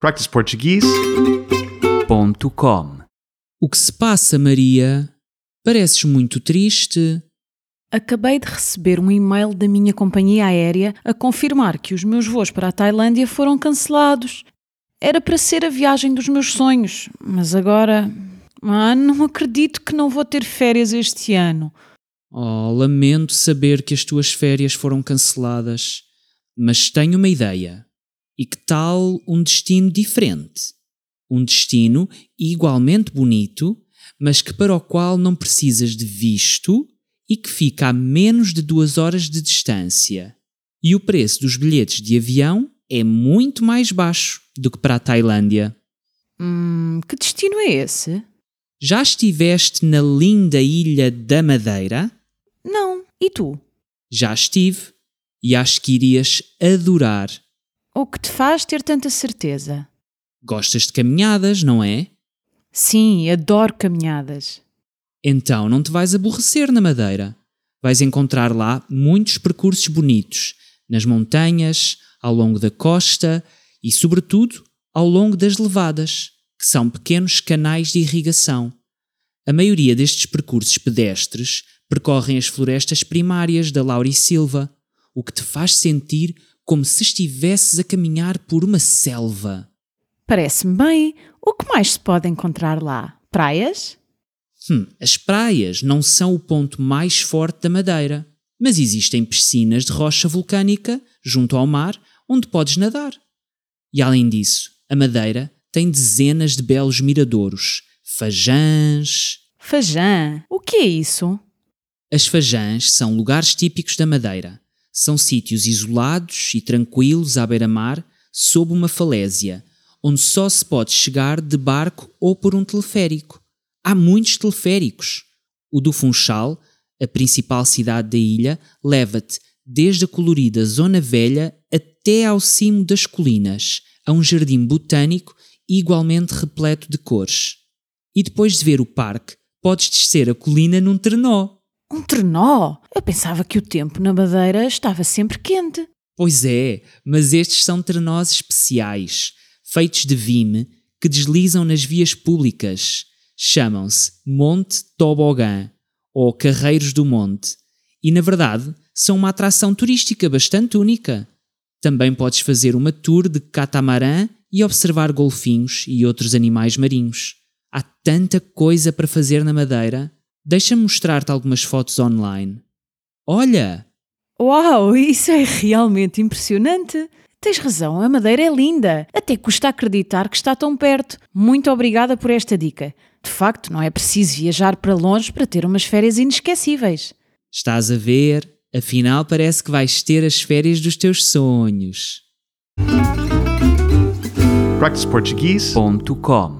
practiceportuguese.com O que se passa, Maria? Pareces muito triste. Acabei de receber um e-mail da minha companhia aérea a confirmar que os meus voos para a Tailândia foram cancelados. Era para ser a viagem dos meus sonhos, mas agora. Ah, não acredito que não vou ter férias este ano. Oh, lamento saber que as tuas férias foram canceladas, mas tenho uma ideia. E que tal um destino diferente? Um destino igualmente bonito, mas que para o qual não precisas de visto e que fica a menos de duas horas de distância. E o preço dos bilhetes de avião é muito mais baixo do que para a Tailândia. Hum, que destino é esse? Já estiveste na linda ilha da Madeira? Não. E tu? Já estive e acho que irias adorar. O que te faz ter tanta certeza? Gostas de caminhadas, não é? Sim, adoro caminhadas. Então não te vais aborrecer na Madeira. Vais encontrar lá muitos percursos bonitos, nas montanhas, ao longo da costa e, sobretudo, ao longo das levadas, que são pequenos canais de irrigação. A maioria destes percursos pedestres percorrem as florestas primárias da Laurisilva, o que te faz sentir como se estivesses a caminhar por uma selva. Parece-me bem. O que mais se pode encontrar lá? Praias? Hum, as praias não são o ponto mais forte da Madeira, mas existem piscinas de rocha vulcânica junto ao mar onde podes nadar. E além disso, a Madeira tem dezenas de belos miradouros, fajãs. Fajã? O que é isso? As fajãs são lugares típicos da Madeira. São sítios isolados e tranquilos à beira-mar, sob uma falésia, onde só se pode chegar de barco ou por um teleférico. Há muitos teleféricos. O do Funchal, a principal cidade da ilha, leva-te desde a colorida Zona Velha até ao cimo das colinas, a um jardim botânico igualmente repleto de cores. E depois de ver o parque, podes descer a colina num trenó. Um trenó? Eu pensava que o tempo na Madeira estava sempre quente. Pois é, mas estes são trenós especiais, feitos de vime, que deslizam nas vias públicas. Chamam-se Monte Tobogã ou Carreiros do Monte e, na verdade, são uma atração turística bastante única. Também podes fazer uma tour de catamarã e observar golfinhos e outros animais marinhos. Há tanta coisa para fazer na Madeira. Deixa-me mostrar-te algumas fotos online. Olha! Uau, isso é realmente impressionante! Tens razão, a Madeira é linda. Até custa acreditar que está tão perto. Muito obrigada por esta dica. De facto, não é preciso viajar para longe para ter umas férias inesquecíveis. Estás a ver? Afinal, parece que vais ter as férias dos teus sonhos. practiceportuguese.com